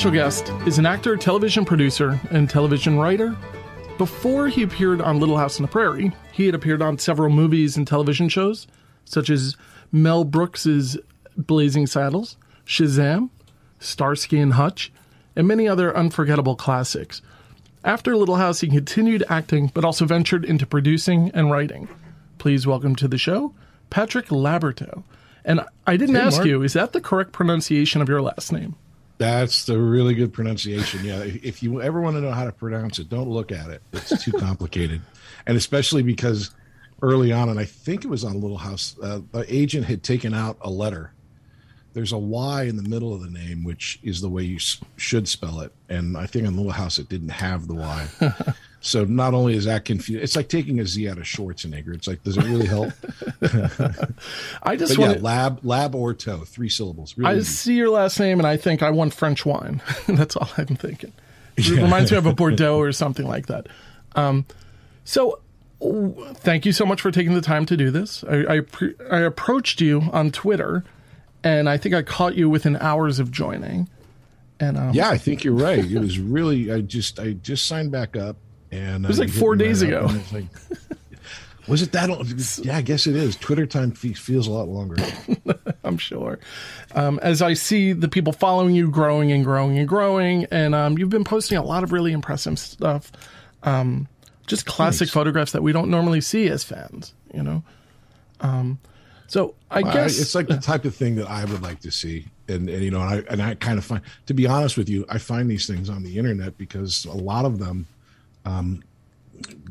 Special guest is an actor, television producer, and television writer. Before he appeared on Little House on the Prairie, he had appeared on several movies and television shows, such as Mel Brooks's Blazing Saddles, Shazam, Starsky and Hutch, and many other unforgettable classics. After Little House, he continued acting, but also ventured into producing and writing. Please welcome to the show, Patrick Labyorteaux. And I didn't Hey, ask Mark. you, is that the correct pronunciation of your last name? That's the really good pronunciation. Yeah. If you ever want to know how to pronounce it, don't look at it. It's too complicated. and especially because early on, and I think it was on Little House, uh, the agent had taken out a letter. There's a Y in the middle of the name, which is the way you s- should spell it. And I think on Little House, it didn't have the Y. so not only is that confusing, it's like taking a Z out of Schwarzenegger. It's like, does it really help? I just yeah, want to. lab, lab or toe, three syllables. Really I easy. see your last name and I think I want French wine. That's all I'm thinking. It reminds me of a Bordeaux or something like that. Um, so, thank you so much for taking the time to do this. I, I, pre- I approached you on Twitter, and I think I caught you within hours of joining. And um, Yeah, I think you're right. It was really I just I just signed back up and it was like four days ago. was it that? Yeah, I guess it is. Twitter time fe- feels a lot longer. I'm sure. Um, as I see the people following you growing and growing and growing, and um, you've been posting a lot of really impressive stuff. Um, just classic photographs that we don't normally see as fans, you know. Um, so I Well, guess it's like the type of thing that I would like to see, and and you know, and I and I kind of find, to be honest with you, I find these things on the internet because a lot of them, um,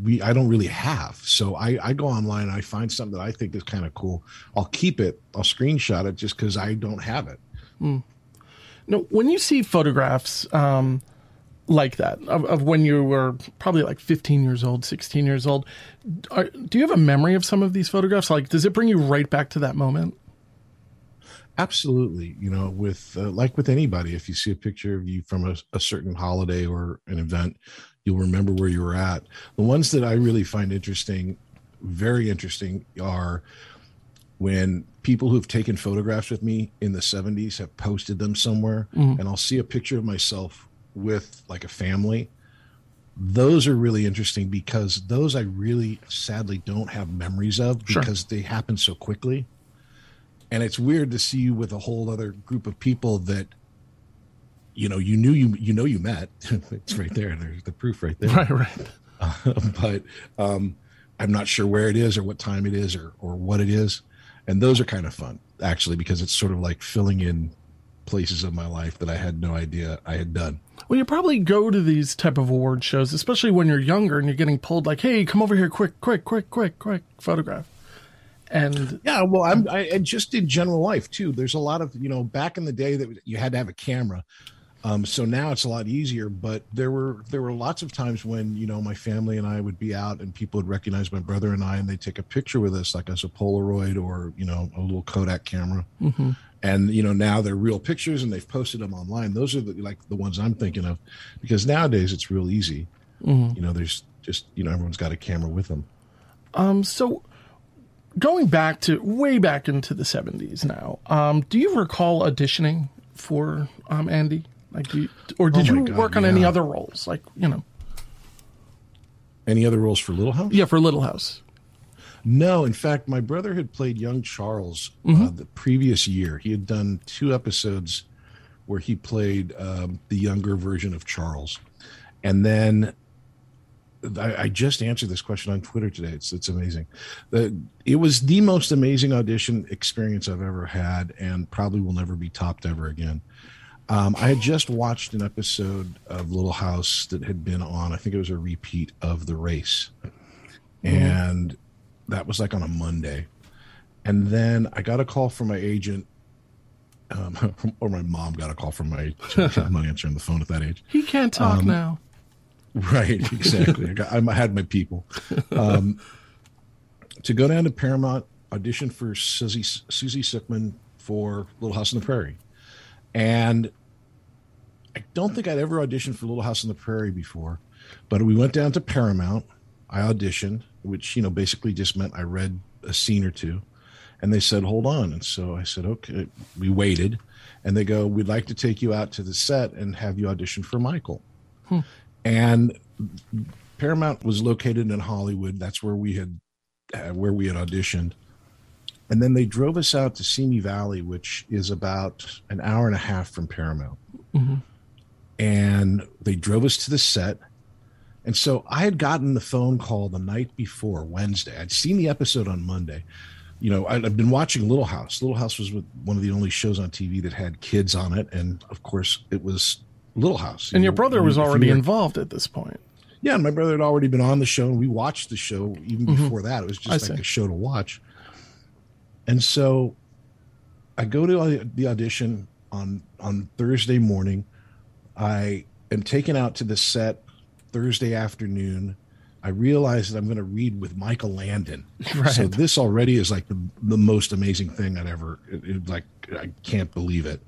we I don't really have. So I I go online, and I find something that I think is kind of cool. I'll keep it, I'll screenshot it just because I don't have it. no, when you see photographs um, like that of, of when you were probably like 15 years old, 16 years old, are, do you have a memory of some of these photographs? Like, does it bring you right back to that moment? Absolutely. You know, with uh, like with anybody, if you see a picture of you from a, a certain holiday or an event, you'll remember where you were at. The ones that I really find interesting, very interesting, are when people who've taken photographs with me in the 70s have posted them somewhere, mm-hmm. and I'll see a picture of myself with like a family. Those are really interesting because those I really sadly don't have memories of Sure. because they happen so quickly and it's weird to see you with a whole other group of people that you know you knew you you know you met it's right there there's the proof right there Right, right. but um i'm not sure where it is or what time it is or or what it is and those are kind of fun actually because it's sort of like filling in places of my life that i had no idea i had done Well, you probably go to these type of award shows, especially when you're younger and you're getting pulled like, "Hey, come over here, quick, quick, quick, quick, quick, photograph." And Yeah, well, I'm I, and just in general life too. There's a lot of you know back in the day that you had to have a camera, um, so now it's a lot easier. But there were there were lots of times when you know my family and I would be out and people would recognize my brother and I and they'd take a picture with us like as a Polaroid or you know a little Kodak camera. And you know now they're real pictures and they've posted them online. Those are the, like the ones I'm thinking of, because nowadays it's real easy. You know, there's just you know everyone's got a camera with them. um, so going back to way back into the '70s now, um, do you recall auditioning for um, Andy? Like, you, or did Oh you God, work on any other roles? Like, you know, Any other roles for Little House? yeah, for Little House. No, in fact, my brother had played young Charles uh, the previous year. He had done two episodes where he played um, the younger version of Charles, and then I, I just answered this question on Twitter today. It's it's amazing. The, it was the most amazing audition experience I've ever had, and probably will never be topped ever again. Um, I had just watched an episode of Little House that had been on. I think it was a repeat of The Race, and that was like on a Monday. And then I got a call from my agent, um, or my mom got a call from my. I'm not answering the phone at that age. He can't talk Um, now. Right, exactly. I, got, I had my people. Um, to go down to Paramount, audition for Susie, Susie Sukman for Little House on the Prairie. And I don't think I'd ever auditioned for Little House on the Prairie before, but we went down to Paramount. I auditioned, which, you know, basically just meant I read a scene or two. And they said, hold on. And so I said, okay. We waited. And they go, we'd like to take you out to the set and have you audition for Michael. Hmm. And Paramount was located in Hollywood. That's where we had uh, where we had auditioned. And then they drove us out to Simi Valley, which is about an hour and a half from Paramount. Mm-hmm. And they drove us to the set. And so I had gotten the phone call the night before, Wednesday. I'd seen the episode on Monday. You know, I'd, I'd been watching Little House. Little House was one of the only shows on TV that had kids on it. And of course, it was Little House. And you your brother was already involved at this point. Yeah, and my brother had already been on the show, and we watched the show even mm-hmm. before that. It was just I like see. a show to watch. And so I go to the audition on on Thursday morning. I am taken out to the set Thursday afternoon. I realize that I'm going to read with Michael Landon. Right. So this already is like the, the most amazing thing I'd ever it, it, like I can't believe it.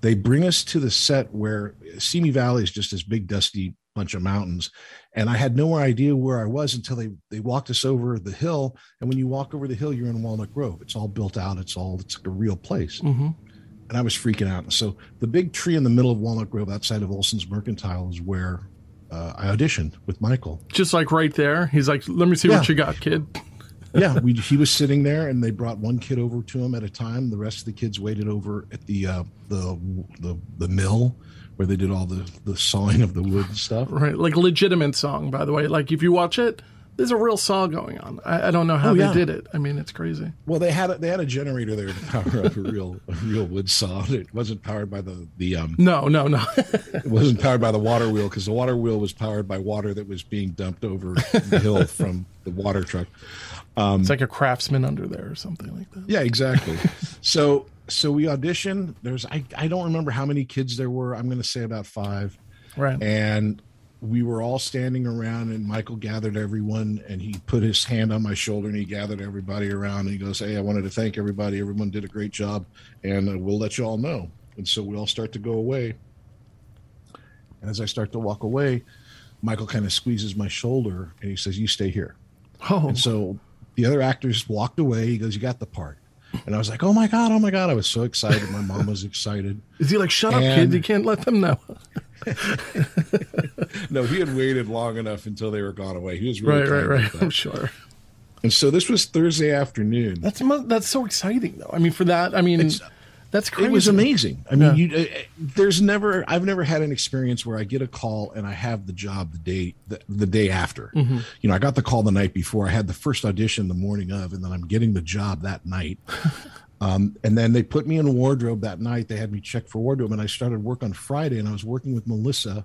They bring us to the set where Simi Valley is just this big dusty bunch of mountains and i had no idea where i was until they they walked us over the hill and when you walk over the hill you're in walnut grove it's all built out it's all it's like a real place mm-hmm. And i was freaking out so the big tree in the middle of walnut grove outside of oleson's mercantile is where uh, i auditioned with michael just like right there he's like let me see yeah. what you got kid yeah we, he was sitting there and they brought one kid over to him at a time the rest of the kids waited over at the uh, the, the the mill where they did all the the sawing of the wood and stuff. Right, like legitimate song, by the way. Like if you watch it, there's a real saw going on. I, I don't know how oh, yeah. they did it. I mean, it's crazy. Well, they had a, they had a generator there to power up a real a real wood saw. It wasn't powered by the the um. No, no, no. it wasn't powered by the water wheel because the water wheel was powered by water that was being dumped over the hill from the water truck. Um, it's like a craftsman under there or something like that. Yeah, exactly. so so we auditioned. There's I, I don't remember how many kids there were. I'm going to say about five. Right. And we were all standing around, and Michael gathered everyone, and he put his hand on my shoulder, and he gathered everybody around, and he goes, "Hey, I wanted to thank everybody. Everyone did a great job, and uh, we'll let you all know." And so we all start to go away. And as I start to walk away, Michael kind of squeezes my shoulder, and he says, "You stay here." Oh. And so the other actors walked away. He goes, "You got the part." And I was like, oh my God, oh my God. I was so excited. My mom was excited. Is he like, shut and... up, kid? You can't let them know. no, he had waited long enough until they were gone away. He was really right, right, right. I'm sure. And so this was Thursday afternoon. That's that's so exciting, though. I mean, for that, I mean, it's, that's crazy. It was amazing. I mean, yeah. you, uh, there's never I've never had an experience where I get a call and I have the job the day the, the day after. Mm-hmm. You know, I got the call the night before. I had the first audition the morning of, and then I'm getting the job that night. um, and then they put me in wardrobe that night. They had me check for wardrobe, and I started work on Friday, and I was working with Melissa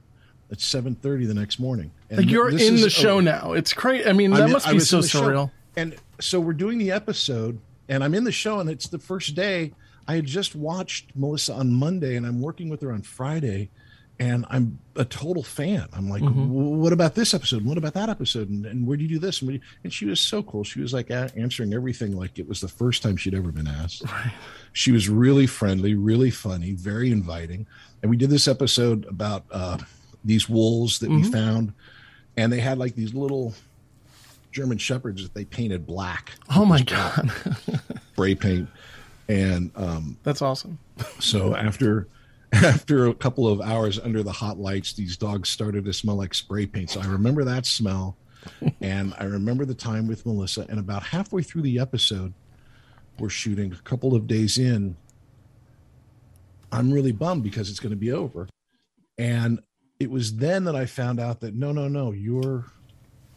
at 7:30 the next morning. And like you're in the show oh, now. It's crazy. I mean, that I'm must be so surreal. Show. And so we're doing the episode, and I'm in the show, and it's the first day I had just watched Melissa on Monday and I'm working with her on Friday and I'm a total fan. I'm like, mm-hmm. what about this episode? What about that episode? And, and where do you do this? And, you, and, she was so cool. She was like a- answering everything like it was the first time she'd ever been asked. Right. She was really friendly, really funny, very inviting. And we did this episode about uh, these wolves that mm-hmm. we found, and they had like these little German shepherds that they painted black. Oh my god! spray paint and um, that's awesome. so after after a couple of hours under the hot lights, these dogs started to smell like spray paint. So I remember that smell, and I remember the time with Melissa. And about halfway through the episode, we're shooting a couple of days in. I'm really bummed because it's going to be over, and it was then that I found out that no, no, no, you're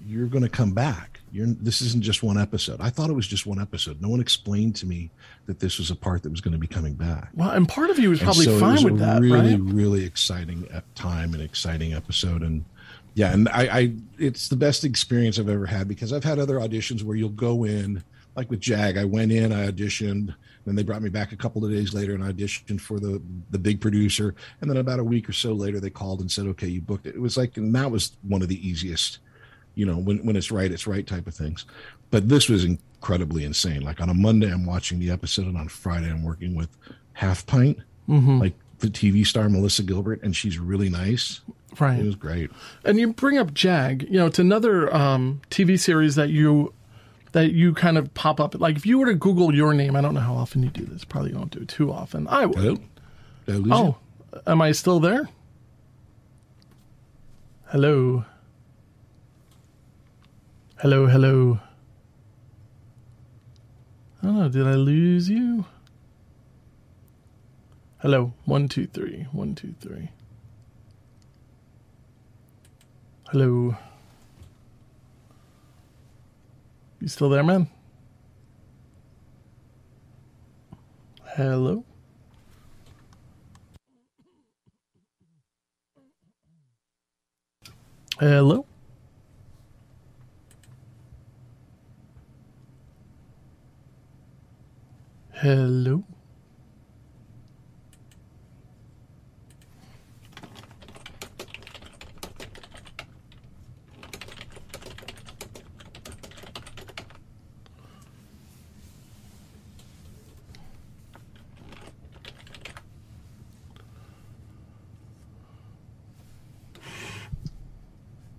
you're going to come back. You're, this isn't just one episode. I thought it was just one episode. No one explained to me that this was a part that was going to be coming back. Well, and part of you was probably so fine with that, really, right? Really exciting time and exciting episode, and yeah, and I, I, it's the best experience I've ever had because I've had other auditions where you'll go in, like with Jag. I went in, I auditioned, then they brought me back a couple of days later and auditioned for the the big producer, and then about a week or so later, they called and said, "Okay, you booked it." It was like, and that was one of the easiest you know when, when it's right it's right type of things but this was incredibly insane like on a monday i'm watching the episode and on friday i'm working with half pint mm-hmm. like the tv star melissa gilbert and she's really nice right it was great and you bring up jag you know it's another um, tv series that you that you kind of pop up. Like if you were to Google your name, I don't know how often you do this. Probably don't do it too often. I would. Hello? Did I lose Oh, you? am I still there? Hello. Hello, hello. I don't know. Did I lose you? Hello. One, two, three. One, two, three. Hello. You still there, man? Hello? Hello? Hello?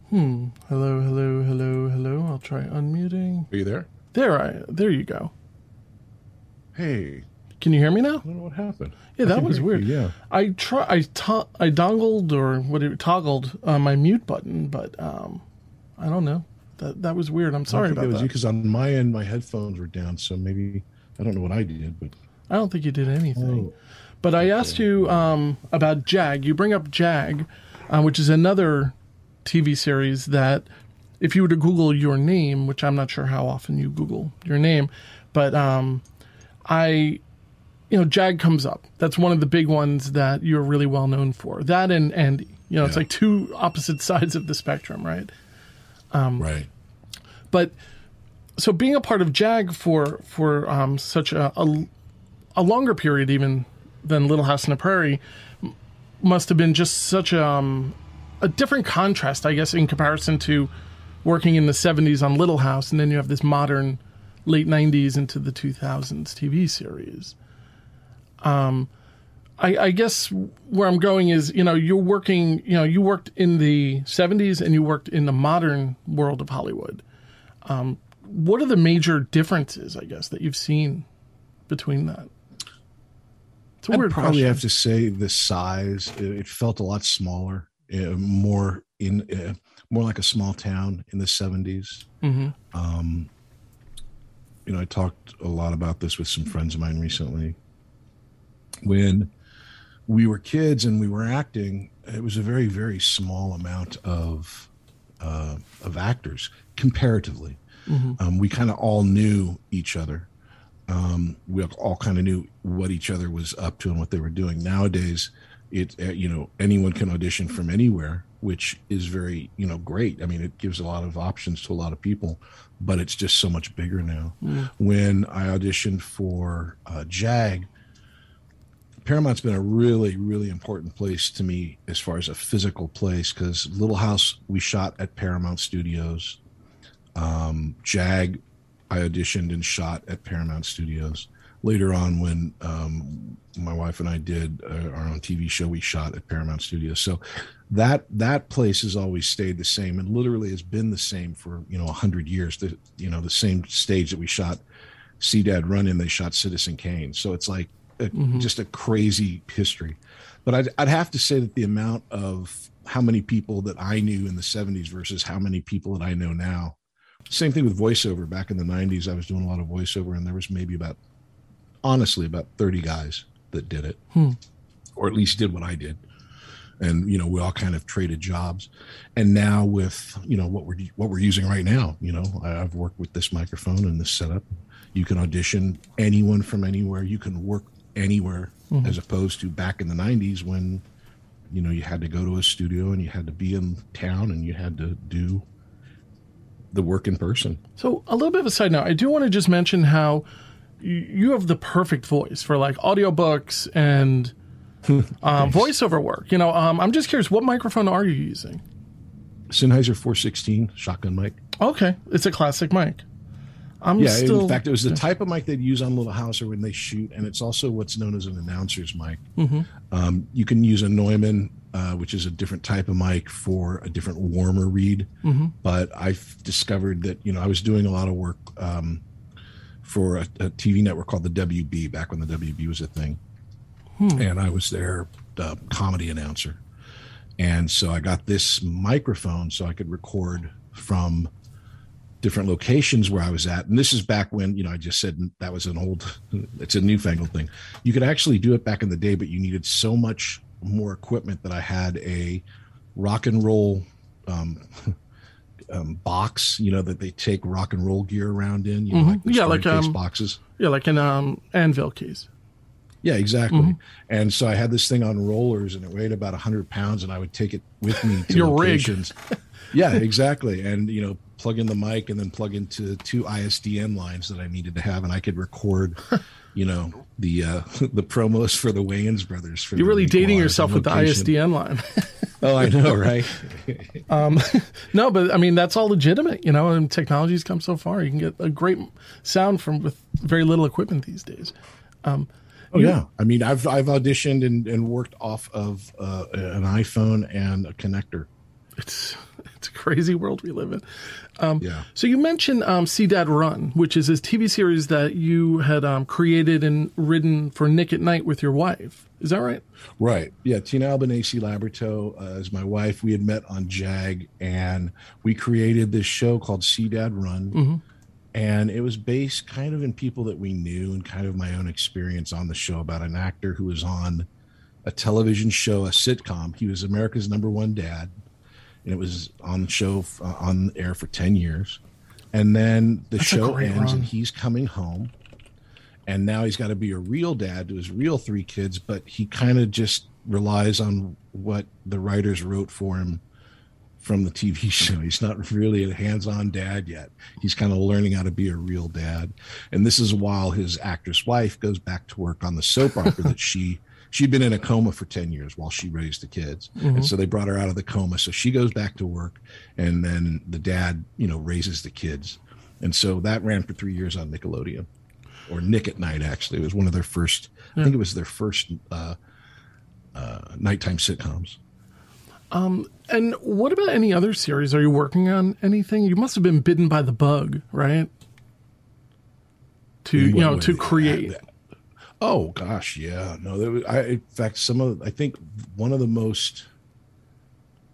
Hmm. Hello, hello, hello, hello. I'll try unmuting. Are you there? There I there you go. Hey, Can you hear me now? I don't know what happened. Yeah, that was weird. you, Yeah. I try I to- I dongled or whatever toggled uh, my mute button, but um I don't know. That that was weird. I'm I sorry think about that was that. you because on my end my headphones were down, so maybe I don't know what I did, but I don't think you did anything. Oh, But I asked you um, about Jag. You bring up Jag, uh, which is another TV series that, if you were to Google your name, which I'm not sure how often you Google your name, but um, I, you know, Jag comes up. That's one of the big ones that you're really well known for. That and Andy. You know, it's Yeah. like two opposite sides of the spectrum, right? Um, right. But so being a part of JAG for for um, such a, a a longer period even than Little House on the Prairie must have been just such um, a different contrast, I guess, in comparison to working in the '70s on Little House, and then you have this modern late '90s into the 2000s TV series. Um, I, I guess where I'm going is, you know, you're working, you know, you worked in the 70s and you worked in the modern world of Hollywood. Um, what are the major differences, I guess, that you've seen between that? It's a I'd weird probably question. have to say the size. It, it felt a lot smaller, uh, more in, uh, more like a small town in the 70s. hmm Um, you know, I talked a lot about this with some friends of mine recently. When we were kids and we were acting, it was a very, very small amount of uh, of actors comparatively. hmm Um, we kind of all knew each other. Um, we all kind of knew what each other was up to and what they were doing. Nowadays, it uh, you know anyone can audition from anywhere, which is very you know great. I mean, it gives a lot of options to a lot of people, but it's just so much bigger now. Mm. When I auditioned for uh, JAG, Paramount's been a really, really important place to me as far as a physical place because Little House we shot at Paramount Studios. Um, Jag, I auditioned and shot at Paramount Studios. Later on, when um, my wife and I did uh, our own TV show, we shot at Paramount Studios. So that that place has always stayed the same, and literally has been the same for you know a hundred years. The you know the same stage that we shot See Dad Run in, they shot Citizen Kane. So it's like a, Mhm. just a crazy history. But I'd, I'd have to say that the amount of how many people that I knew in the 70s versus how many people that I know now. Same thing with voiceover. Back in the 90s, I was doing a lot of voiceover, and there was maybe about, honestly, about 30 guys that did it, Hmm. or at least did what I did. And you know, we all kind of traded jobs. And now with you know what we're what we're using right now, you know, I've worked with this microphone and this setup. You can audition anyone from anywhere. You can work anywhere, Mhm. as opposed to back in the 90s when you know you had to go to a studio and you had to be in town and you had to do the work in person. So, a little bit of a side note, I do want to just mention how you have the perfect voice for like audiobooks and uh, voiceover work. You know, um, I'm just curious, what microphone are you using? Sennheiser 416 shotgun mic. Okay, it's a classic mic. I'm yeah, still. in fact, it was the type of mic they'd use on Little House or when they shoot, and it's also what's known as an announcer's mic. Mhm. Um, you can use a Neumann uh, which is a different type of mic for a different warmer read. Mm-hmm. But I've discovered that you know I was doing a lot of work um, for a, a, TV network called the WB back when the WB was a thing, Hmm. and I was their uh, comedy announcer. And so I got this microphone so I could record from different locations where I was at. And this is back when, you know, I just said that was an old, it's a newfangled thing. You could actually do it back in the day, but you needed so much more equipment that I had a rock and roll um, um, box, you know, that they take rock and roll gear around in, you know, Mhm. like the Yeah, like, case um, boxes. Yeah, like an um, anvil case. Yeah, exactly. Mm-hmm. And so I had this thing on rollers, and it weighed about hundred pounds, and I would take it with me to Your rig. Yeah, exactly. And you know, plug in the mic, and then plug into two ISDN lines that I needed to have, and I could record, you know, the uh, the promos for the Wayans brothers. For You're really dating yourself with the. ISDN line. Oh, I know, right? um, no, but I mean that's all legitimate, you know. And technology's come so far, you can get a great sound from with very little equipment these days. Um, Oh yeah, I mean, I've I've auditioned and, and worked off of uh, an iPhone and a connector. it's it's a crazy world we live in. Um, Yeah. So you mentioned um, See Dad Run, which is this TV series that you had um, created and written for Nick at Night with your wife. Is that right? Right. Yeah. Tina Albanese Labyorteaux uh, is my wife. We had met on JAG and we created this show called See Dad Run. Mhm. And it was based kind of in people that we knew and kind of my own experience on the show about an actor who was on a television show, a sitcom. He was America's number one dad. And it was on the show, uh, on air for 10 years. And then the That's show ends run. and he's coming home and now he's got to be a real dad to his real three kids but he kind of just relies on what the writers wrote for him from the tv show he's not really a hands-on dad yet he's kind of learning how to be a real dad and this is while his actress wife goes back to work on the soap opera that she she'd been in a coma for 10 years while she raised the kids and so they brought her out of the coma so she goes back to work and then the dad you know raises the kids and so that ran for three years on nickelodeon or Nick at Night. Actually, it was one of their first. I think it was their first uh, uh, nighttime sitcoms. um, And what about any other series? Are you working on anything? You must have been bitten by the bug, right? To you know to create. Oh gosh, yeah. No, there was, I, in fact, some of I think one of the most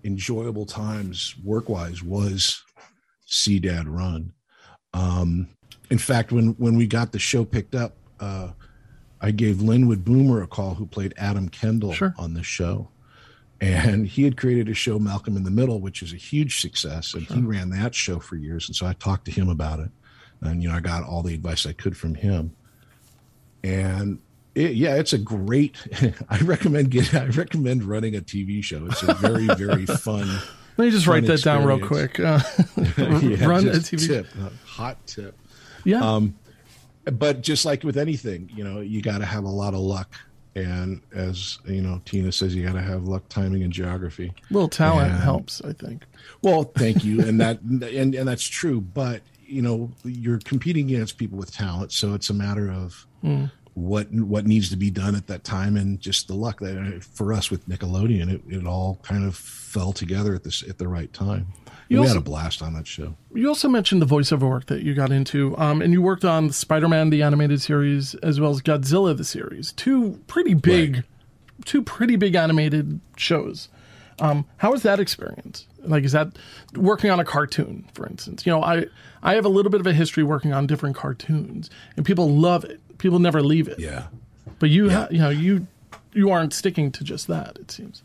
enjoyable times work-wise was See Dad Run. Um, in fact, when when we got the show picked up, uh, I gave Linwood Boomer a call, who played Adam Kendall Sure. on the show, and he had created a show, Malcolm in the Middle, which is a huge success, and he ran that show for years. And so I talked to him about it, and you know I got all the advice I could from him and it, yeah, it's a great. I recommend get. I recommend running a TV show. It's a very very fun. Let me just write that down real quick. Uh, yeah, run a TV. tip, hot tip. Yeah. Um, but just like with anything, you know, you got to have a lot of luck, and as you know, Tina says, you got to have luck, timing, and geography. A little talent and- helps, I think. Well, thank you, and that and and that's true. But you know, you're competing against people with talent, so it's a matter of what what needs to be done at that time, and just the luck. That for us with Nickelodeon, it, it all kind of fell together at this at the right time. You we also- had a blast on that show. You also mentioned the voiceover work that you got into, um, and you worked on Spider-Man the animated series as well as Godzilla the series. Two pretty big, Right. two pretty big animated shows. Um, how was that experience? Like, is that working on a cartoon, for instance? You know, I I have a little bit of a history working on different cartoons, and people love it. People never leave it. Yeah. But you, ha- you know, you you aren't sticking to just that. It seems.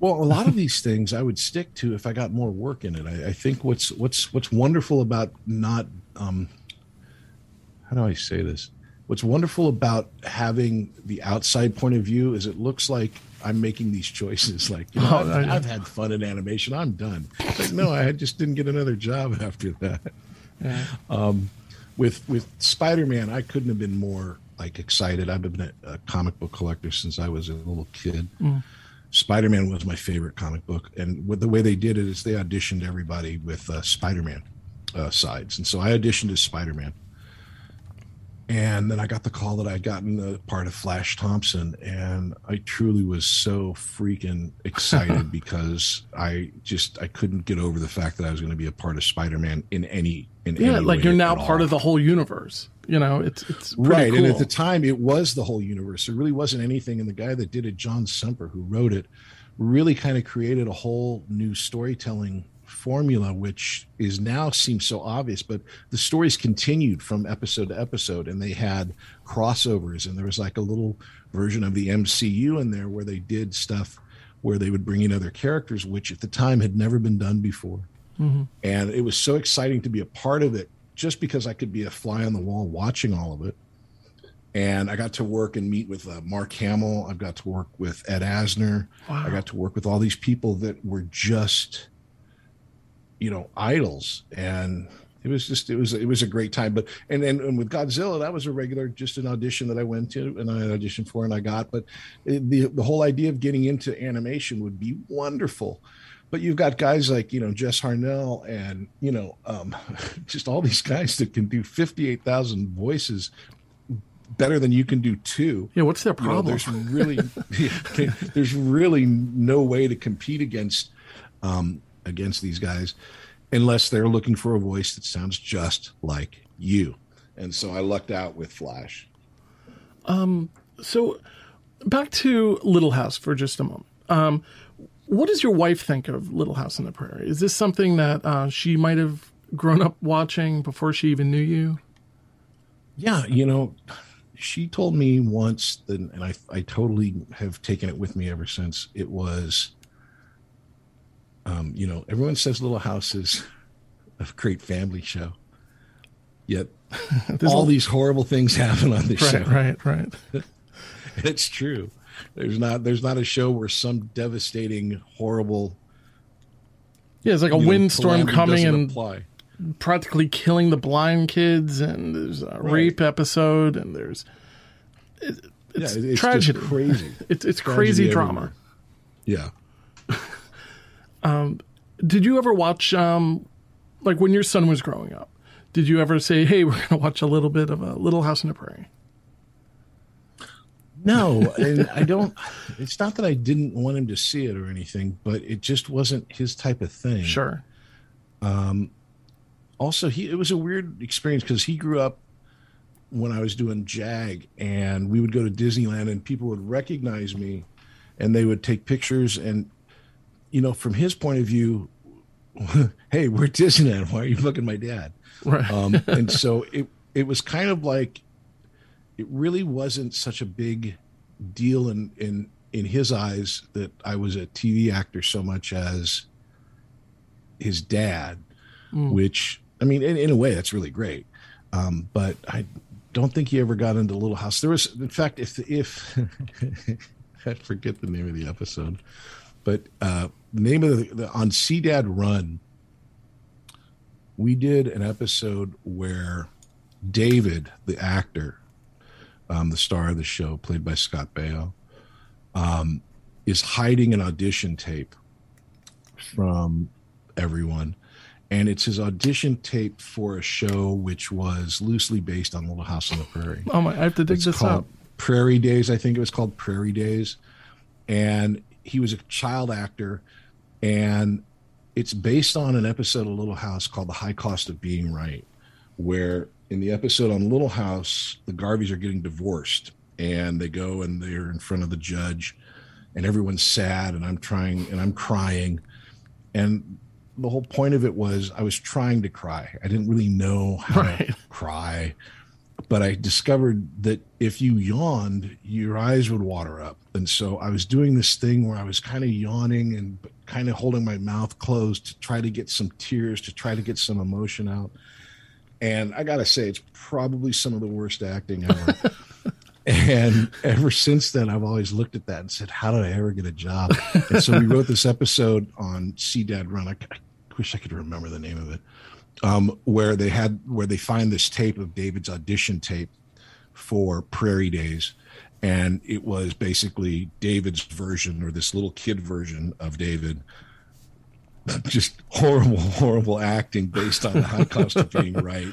Well, a lot of these things I would stick to if I got more work in it. I, I think what's what's what's wonderful about not um, how do I say this? What's wonderful about having the outside point of view is it looks like I'm making these choices. Like, you know, Oh, I've. I've had fun in animation. I'm done. Like, no, I just didn't get another job after that. Um, with with Spider Man, I couldn't have been more like excited. I've been a, a comic book collector since I was a little kid. Spider Man was my favorite comic book, and with the way they did it is they auditioned everybody with uh, Spider Man uh, sides, and so I auditioned as Spider Man. And then I got the call that I'd gotten a part of Flash Thompson, and I truly was so freaking excited because I just I couldn't get over the fact that I was going to be a part of Spider-Man in any in yeah, any like you're now part all. of the whole universe. You know, it's it's right. And at the time, it was the whole universe. There really wasn't anything. And the guy that did it, John Semper, who wrote it, really kind of created a whole new storytelling formula, which is now seems so obvious. But the stories continued from episode to episode, and they had crossovers. And there was like a little version of the MCU in there where they did stuff where they would bring in other characters, which at the time had never been done before. Mhm. And it was so exciting to be a part of it just because I could be a fly on the wall watching all of it. And I got to work and meet with uh, Mark Hamill. I've got to work with Ed Asner. Wow. I got to work with all these people that were just, you know, idols. And it was just, it was, it was a great time. But, and then and with Godzilla, that was a regular, just an audition that I went to and I auditioned for and I got. But it, the, the whole idea of getting into animation would be wonderful but you've got guys like you know Jess Harnell and you know um, just all these guys that can do fifty eight thousand voices better than you can do two. yeah, what's their You know, problem? there's really there's really no way to compete against um, against these guys unless they're looking for a voice that sounds just like you. And so I lucked out with Flash. Um, So, back to Little House for just a moment. Um, what does your wife think of Little House on the Prairie? Is this something that uh, she might have grown up watching before she even knew you? Yeah, you know, she told me once and I, I totally have taken it with me ever since. It was, um, you know, everyone says Little House is a great family show, yet all a- these horrible things happen on this show. right, right, right. It's true. There's not there's not a show where some devastating, horrible Yeah, it's like a know, windstorm coming and apply. practically killing the blind kids, and there's a Right. rape episode, and there's it, Yeah, it's it- it's tragedy. just crazy. It's it's Tragedy crazy everywhere. drama. Yeah. Um, did you ever watch um like when your son was growing up? Did you ever say, "Hey, we're going to watch a little bit of a Little House on the Prairie"? No, and I don't. It's not that I didn't want him to see it or anything, but it just wasn't his type of thing. Sure. Um, also, he it was a weird experience because he grew up when I was doing JAG, and we would go to Disneyland, and people would recognize me, and they would take pictures, and you know, from his point of view, hey, we're at Disneyland. Why are you looking at my dad? Right. um, and so it it was kind of like it really wasn't such a big deal in in in his eyes that I was a TV actor so much as his dad, which I mean, in, in a way, that's really great. Um, but I don't think he ever got into Little House. There was, in fact, if if I forget the name of the episode, but uh, name of the, the on See Dad Run we did an episode where David, the actor, um, the star of the show, played by Scott Baio, um, is hiding an audition tape from everyone. And it's his audition tape for a show which was loosely based on Little House on the Prairie. Oh my! I have to dig It's this up. Prairie Days. I think it was called Prairie Days. And he was a child actor. And it's based on an episode of Little House called The High Cost of Being Right, where in the episode on Little House, the Garveys are getting divorced and they go and they're in front of the judge and everyone's sad and I'm trying and I'm crying. And the whole point of it was I was trying to cry. I didn't really know how Right. to cry but I discovered that if you yawned, your eyes would water up. And so I was doing this thing where I was kind of yawning and kind of holding my mouth closed to try to get some tears, to try to get some emotion out. And I got to say, it's probably some of the worst acting ever. and ever since then, I've always looked at that and said, How did I ever get a job? And so we wrote this episode on See Dad Run. I, I wish I could remember the name of it um, where they had where they find this tape of David's audition tape for Prairie Days, and it was basically David's version or this little kid version of David just horrible, horrible acting based on the high cost of being right,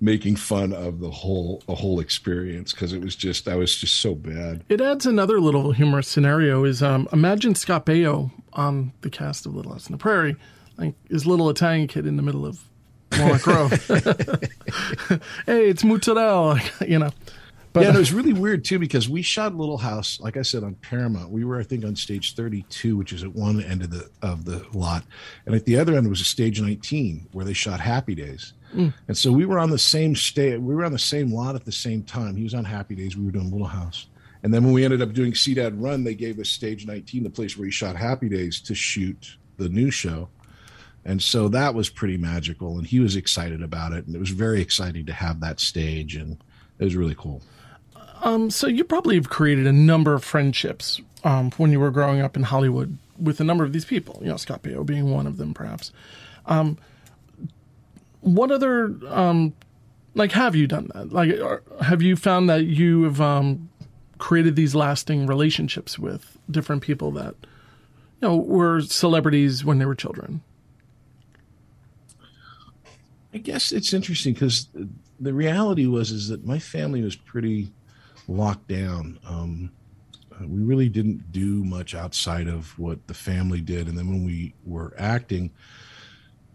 making fun of the whole the whole experience because it was just I was just so bad. It adds another little humorous scenario. Is um, imagine Scott Baio on the cast of Little House on the Prairie, like his little Italian kid in the middle of Walnut Grove. hey, it's mozzarella, you know. But, yeah, it was really weird too because we shot Little House, like I said, on Paramount. We were, I think, on stage 32, which is at one end of the of the lot, and at the other end was a stage 19 where they shot Happy Days. Mm. And so we were on the same stage. We were on the same lot at the same time. He was on Happy Days. We were doing Little House. And then when we ended up doing See Dad Run, they gave us stage 19, the place where he shot Happy Days, to shoot the new show. And so that was pretty magical. And he was excited about it. And it was very exciting to have that stage. And it was really cool. Um, so you probably have created a number of friendships um, when you were growing up in Hollywood with a number of these people. You know, Scott Baio being one of them, perhaps. Um, what other um, like have you done that? Like, have you found that you have um, created these lasting relationships with different people that you know were celebrities when they were children? I guess it's interesting because the reality was is that my family was pretty locked down. Um, uh, we really didn't do much outside of what the family did, and then when we were acting,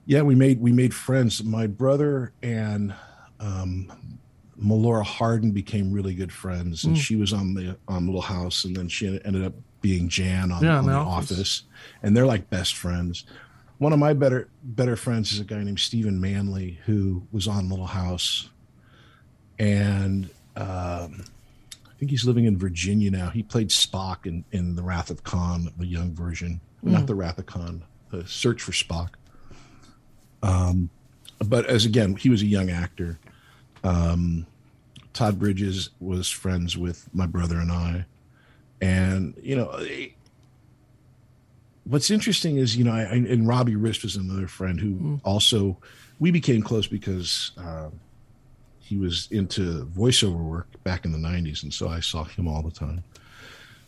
yeah, we made we made friends. My brother and um, Melora Hardin became really good friends, and mm. she was on the on Little House, and then she ended up being Jan on, yeah, on the office. office, and they're like best friends. One of my better better friends is a guy named Stephen Manley who was on Little House, and um, I think he's living in Virginia now. He played Spock in, in The Wrath of Khan, the young version. Mm. Not The Wrath of Khan, The Search for Spock. Um, but as again, he was a young actor. Um, Todd Bridges was friends with my brother and I. And, you know, what's interesting is, you know, I, and Robbie Rist was another friend who mm. also, we became close because uh, he was into voiceover work back in the 90s and so i saw him all the time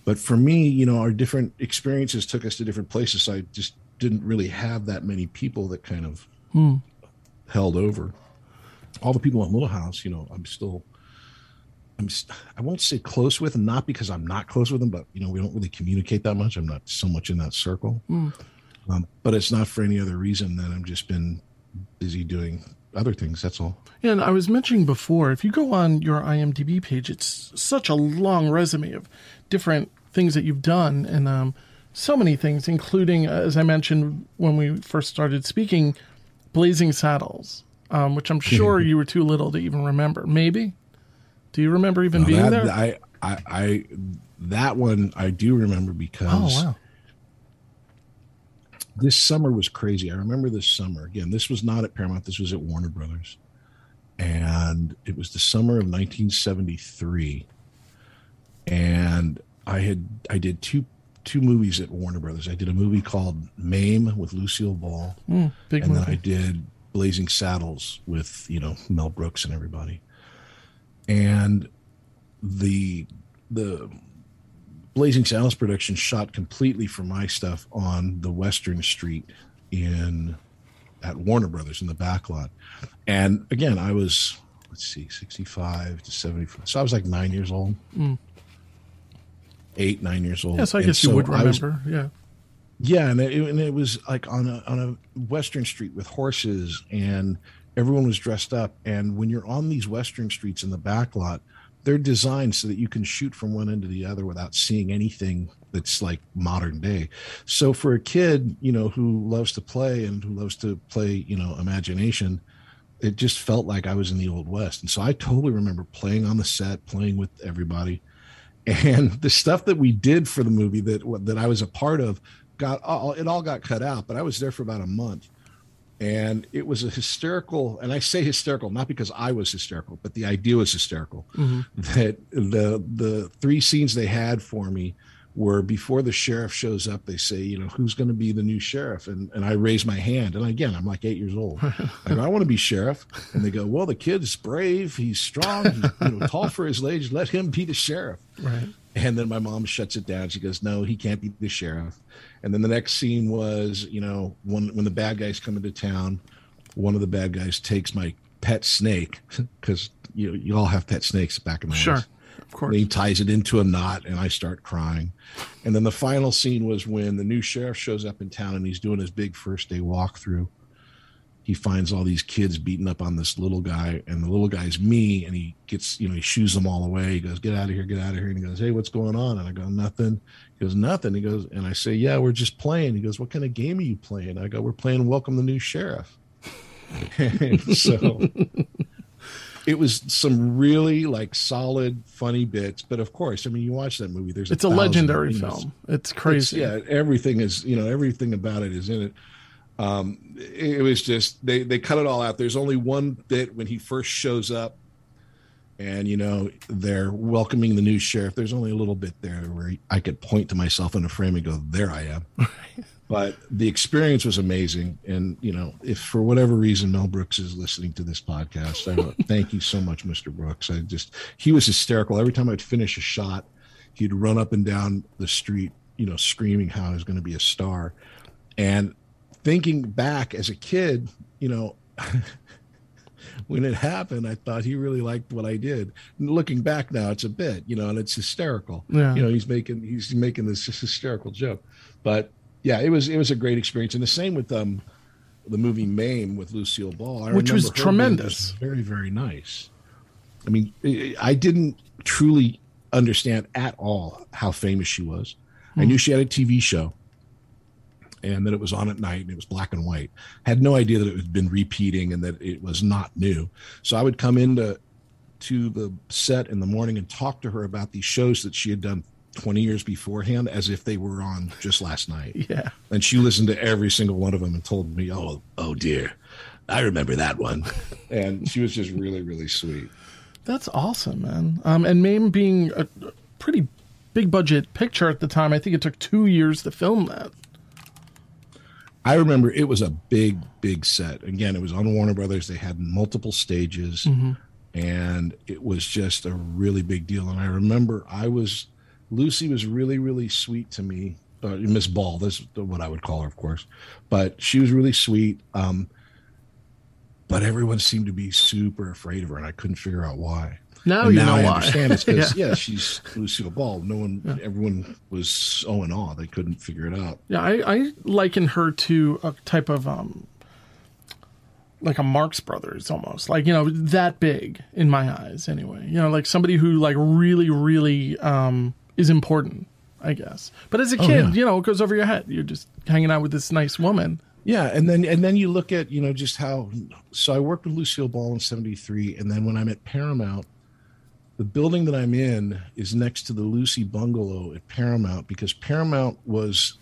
but for me you know our different experiences took us to different places so i just didn't really have that many people that kind of hmm. held over all the people in little house you know i'm still i'm i won't say close with them not because i'm not close with them but you know we don't really communicate that much i'm not so much in that circle hmm. um, but it's not for any other reason than i've just been busy doing other things. That's all. Yeah, and I was mentioning before, if you go on your IMDb page, it's such a long resume of different things that you've done, and um, so many things, including, as I mentioned when we first started speaking, Blazing Saddles, um, which I'm sure you were too little to even remember. Maybe. Do you remember even no, being that, there? I, I, I, that one I do remember because. Oh wow this summer was crazy. I remember this summer. Again, this was not at Paramount. This was at Warner Brothers, and it was the summer of 1973. And I had I did two two movies at Warner Brothers. I did a movie called Mame with Lucille Ball, mm, and movie. then I did Blazing Saddles with you know Mel Brooks and everybody. And the the Blazing Saddles production shot completely for my stuff on the Western Street in at Warner Brothers in the back lot. And again, I was let's see, sixty-five to seventy-five. So I was like nine years old, mm. eight, nine years old. Yes, I guess you would remember. Was, yeah, yeah, and it, and it was like on a on a Western Street with horses, and everyone was dressed up. And when you're on these Western streets in the backlot, they're designed so that you can shoot from one end to the other without seeing anything that's like modern day. So for a kid, you know, who loves to play and who loves to play, you know, imagination, it just felt like I was in the old west. And so I totally remember playing on the set, playing with everybody. And the stuff that we did for the movie that that I was a part of got all it all got cut out, but I was there for about a month and it was a hysterical and i say hysterical not because i was hysterical but the idea was hysterical. Mm-hmm. that the the three scenes they had for me were before the sheriff shows up they say you know who's going to be the new sheriff? And and i raise my hand and again i'm like eight years old. I go i want to be sheriff. And they go well the kid's brave he's strong he's you know tall for his age let him be the sheriff. Right And then my mom shuts it down. She goes, "No, he can't be the sheriff." And then the next scene was, you know, when when the bad guys come into town, one of the bad guys takes my pet snake because you you all have pet snakes back in the house. Sure. house. Of course. And he ties it into a knot, and I start crying. And then the final scene was when the new sheriff shows up in town and he's doing his big first day walkthrough. He finds all these kids beating up on this little guy, and the little guy's me, and he gets, you know, he shoos them all away. He goes, Get out of here, get out of here. And he goes, Hey, what's going on? And I go, Nothing. He goes, Nothing. He goes, and I say, Yeah, we're just playing. He goes, What kind of game are you playing? I go, We're playing Welcome the New Sheriff. And so it was some really like solid, funny bits. But of course, I mean, you watch that movie. There's it's a legendary film. It's It's- crazy. yeah, everything is you know everything about it is in it. Um, it, was just they they cut it all out. There's only one bit when he first shows up, and you know they're welcoming the new sheriff. There's only a little bit there where I could point to myself in a frame and go, "There I am." but the experience was amazing, and you know, if for whatever reason Mel Brooks is listening to this podcast, I thank you so much, Mr. Brooks. I just he was hysterical every time I'd finish a shot. He'd run up and down the street, you know, screaming how I was going to be a star. And thinking back as a kid, you know, when it happened, I thought he really liked what I did. And looking back now, it's a bit, you know, and it's hysterical. Yeah. You know, he's making he's making this hysterical joke. But yeah, it was it was a great experience. And the same with um the movie Mame with Lucille Ball, I Which was remember her being tremendous. Very very nice. I mean, I didn't truly understand at all how famous she was. I Hmm. knew she had a TV show and that it was on at night and it was black and white. Had no idea that it had been repeating and that it was not new. So I would come into to the set in the morning and talk to her about these shows that she had done 20 years beforehand as if they were on just last night. Yeah. And she listened to every single one of them and told me, "Oh, oh dear. I remember that one." And she was just really really sweet. That's awesome, man. Um, and Mame being a a pretty big budget picture at the time, I think it took two years to film that. I remember it was a big, big set. Again, it was on Warner Brothers. They had multiple stages, and it was just a really big deal. And I remember I was Lucy was really, really sweet to me. Uh, Miss Ball, that's what I would call her, of course, but she was really sweet. Um, but everyone seemed to be super afraid of her, and I couldn't figure out why. Now And you now know I why. understand it's because yeah. yeah, she's Lucille Ball. No one, everyone was so in awe they couldn't figure it out. Yeah, I, I liken her to a type of um like a Marx Brothers almost. Like, you know, that big in my eyes anyway. You know, like somebody who like really, really um is important, I guess. But as a kid, yeah. you know, it goes over your head. You're just hanging out with this nice woman. Yeah, and then and then you look at you know just how. So I worked with Lucille Ball in '73, and then when I'm at Paramount, the building that I'm in is next to the Lucy Bungalow at Paramount because Paramount was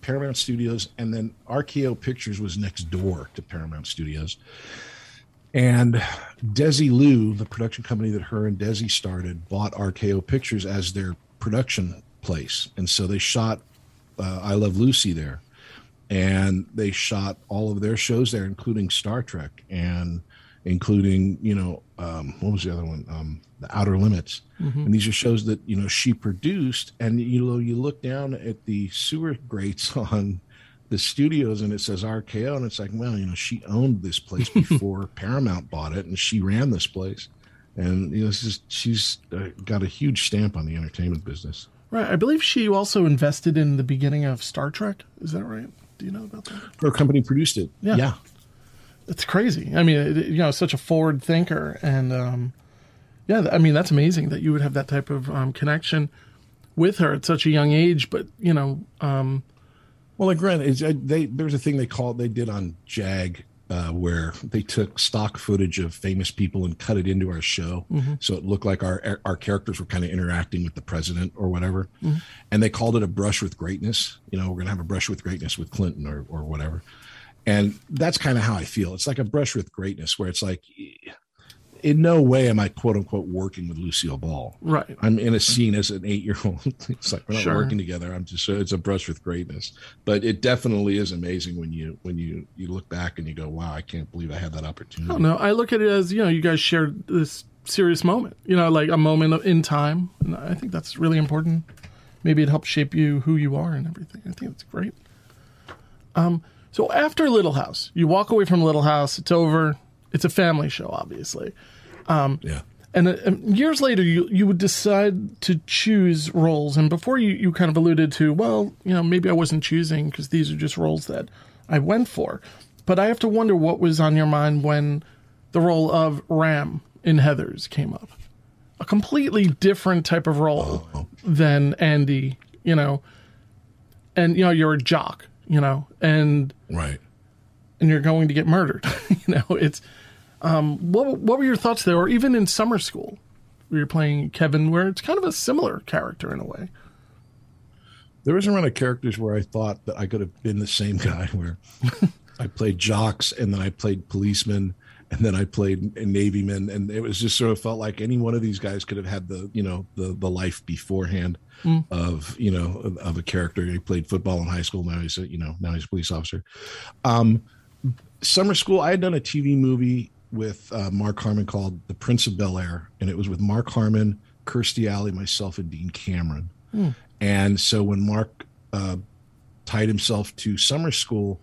Paramount Studios, and then RKO Pictures was next door to Paramount Studios. And Desilu, the production company that her and Desi started, bought RKO Pictures as their production place, and so they shot uh, I Love Lucy there. And they shot all of their shows there, including Star Trek. And including you know um, what was the other one, um, The Outer Limits. And these are shows that you know she produced. And you know you look down at the sewer grates on the studios, and it says RKO, and it's like, well, you know, she owned this place before Paramount bought it, and she ran this place. And you know, just she's uh, got a huge stamp on the entertainment business. Right. I believe she also invested in the beginning of Star Trek. Is that right? Do you know about that? Her company produced it. Yeah. yeah. It's crazy. I mean, it, you know, such a forward thinker, and um, yeah, I mean, that's amazing that you would have that type of um, connection with her at such a young age. But you know, um, Well, like granted, uh, they there's a thing they called they did on Jag uh, where they took stock footage of famous people and cut it into our show, so it looked like our our characters were kind of interacting with the president or whatever, and they called it a brush with greatness. You know, we're gonna have a brush with greatness with Clinton or or whatever, and that's kind of how I feel. It's like a brush with greatness where it's like. In no way am I quote unquote working with Lucille Ball. right? I'm in a scene as an eight year old. It's like we're not Sure. working together. I'm just it's a brush with greatness. But it definitely is amazing when you when you you look back and you go, wow, I can't believe I had that I opportunity. don't know. I look at it as you know, you guys shared this serious moment. You know, like a moment in time. And I think that's really important. Maybe it helps shape you who you are and everything. I think it's great. Um, so after Little House, you walk away from Little House. It's over. It's a family show, obviously. Um, Yeah. and, uh, and years later, you you would decide to choose roles. And before you, you kind of alluded to, well, you know, maybe I wasn't choosing because these are just roles that I went for. But I have to wonder what was on your mind when the role of Ram in Heather's came up. A completely different type of role than Andy, you know. And you know, you're a jock, you know, and Right. and you're going to get murdered. you know, it's um, what what were your thoughts there, or even in summer school, where you're playing Kevin, where it's kind of a similar character in a way. There was a run of characters where I thought that I could have been the same guy where I played jocks and then I played policemen and then I played a navyman and it was just sort of felt like any one of these guys could have had the you know the the life beforehand of you know of, a character. He played football in high school. Now he's a you know now he's a police officer. Um, summer school. I had done a TV movie with uh, Mark Harmon called The Prince of Bel Air, and it was with Mark Harmon, Kirstie Alley, myself, and Dean Cameron. And so when Mark uh, tied himself to summer school,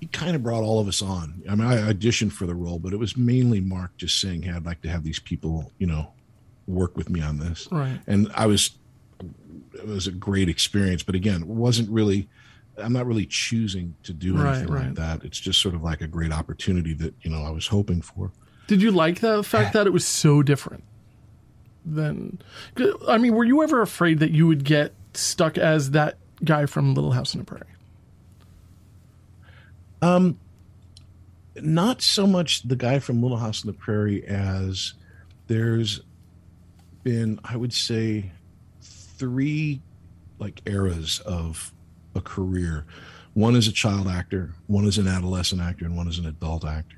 he kind of brought all of us on. I mean, I auditioned for the role, but it was mainly Mark just saying, "Hey, I'd like to have these people, you know, work with me on this." Right. And I was, it was a great experience. But again, it wasn't really. I'm not really choosing to do Right, anything right. like that. It's just sort of like a great opportunity that you know I was hoping for. Did you like the fact that it was so different? Than, I mean, were you ever afraid that you would get stuck as that guy from Little House on the Prairie? Um, not so much the guy from Little House on the Prairie as there's been, I would say, three like eras of a career. One is a child actor, one is an adolescent actor, and one is an adult actor.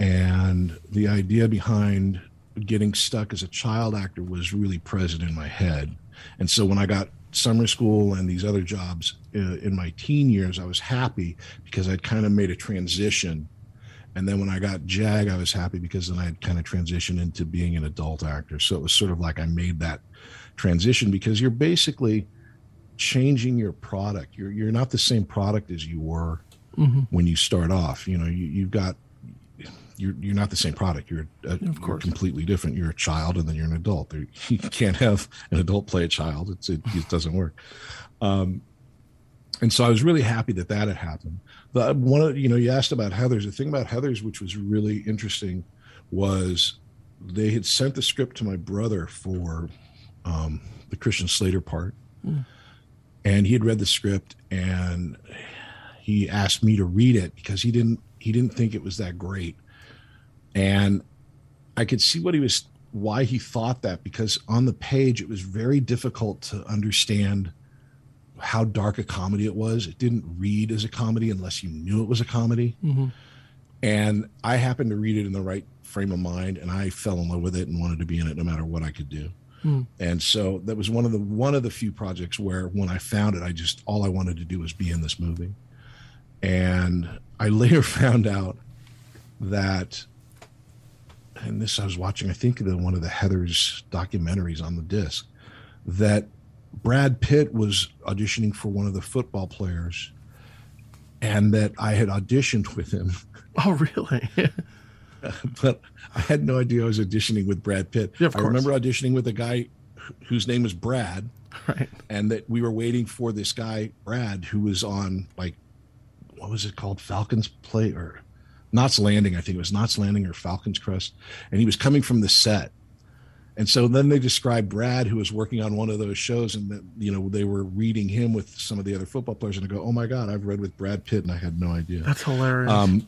And the idea behind getting stuck as a child actor was really present in my head. And so when I got summer school and these other jobs uh, in my teen years, I was happy because I'd kind of made a transition. And then when I got JAG, I was happy because then I had kind of transitioned into being an adult actor. So it was sort of like I made that transition because you're basically changing your product. You're you're not the same product as you were when you start off. You know, you, you've got you're you're not the same product. You're, a, you're course. completely different. You're a child, and then you're an adult. You can't have an adult play a child. It's it, it doesn't work. Um, and so I was really happy that that had happened. The one of you know you asked about Heather's. The thing about Heather's, which was really interesting, was they had sent the script to my brother for um, the Christian Slater part, and he had read the script and he asked me to read it because he didn't he didn't think it was that great. And i could see what he was why he thought that because on the page it was very difficult to understand how dark a comedy it was. It didn't read as a comedy unless you knew it was a comedy. And i happened to read it in the right frame of mind and i fell in love with it and wanted to be in it no matter what i could do Mm. and so that was one of the one of the few projects where when i found it i just all i wanted to do was be in this movie. And i later found out that and this i was watching i think the one of the heather's documentaries on the disc that brad pitt was auditioning for one of the football players and that i had auditioned with him. Oh, really? but I had no idea I was auditioning with Brad Pitt. Yeah, I remember auditioning with a guy whose name was Brad, right. and that we were waiting for this guy Brad who was on like what was it called Falcons Play or Knots Landing? I think it was Knots Landing or Falcons Crest, and he was coming from the set. And so then they described Brad, who was working on one of those shows, and that you know they were reading him with some of the other football players, and I go, "Oh my God, I've read with Brad Pitt," and I had no idea. That's hilarious. Um,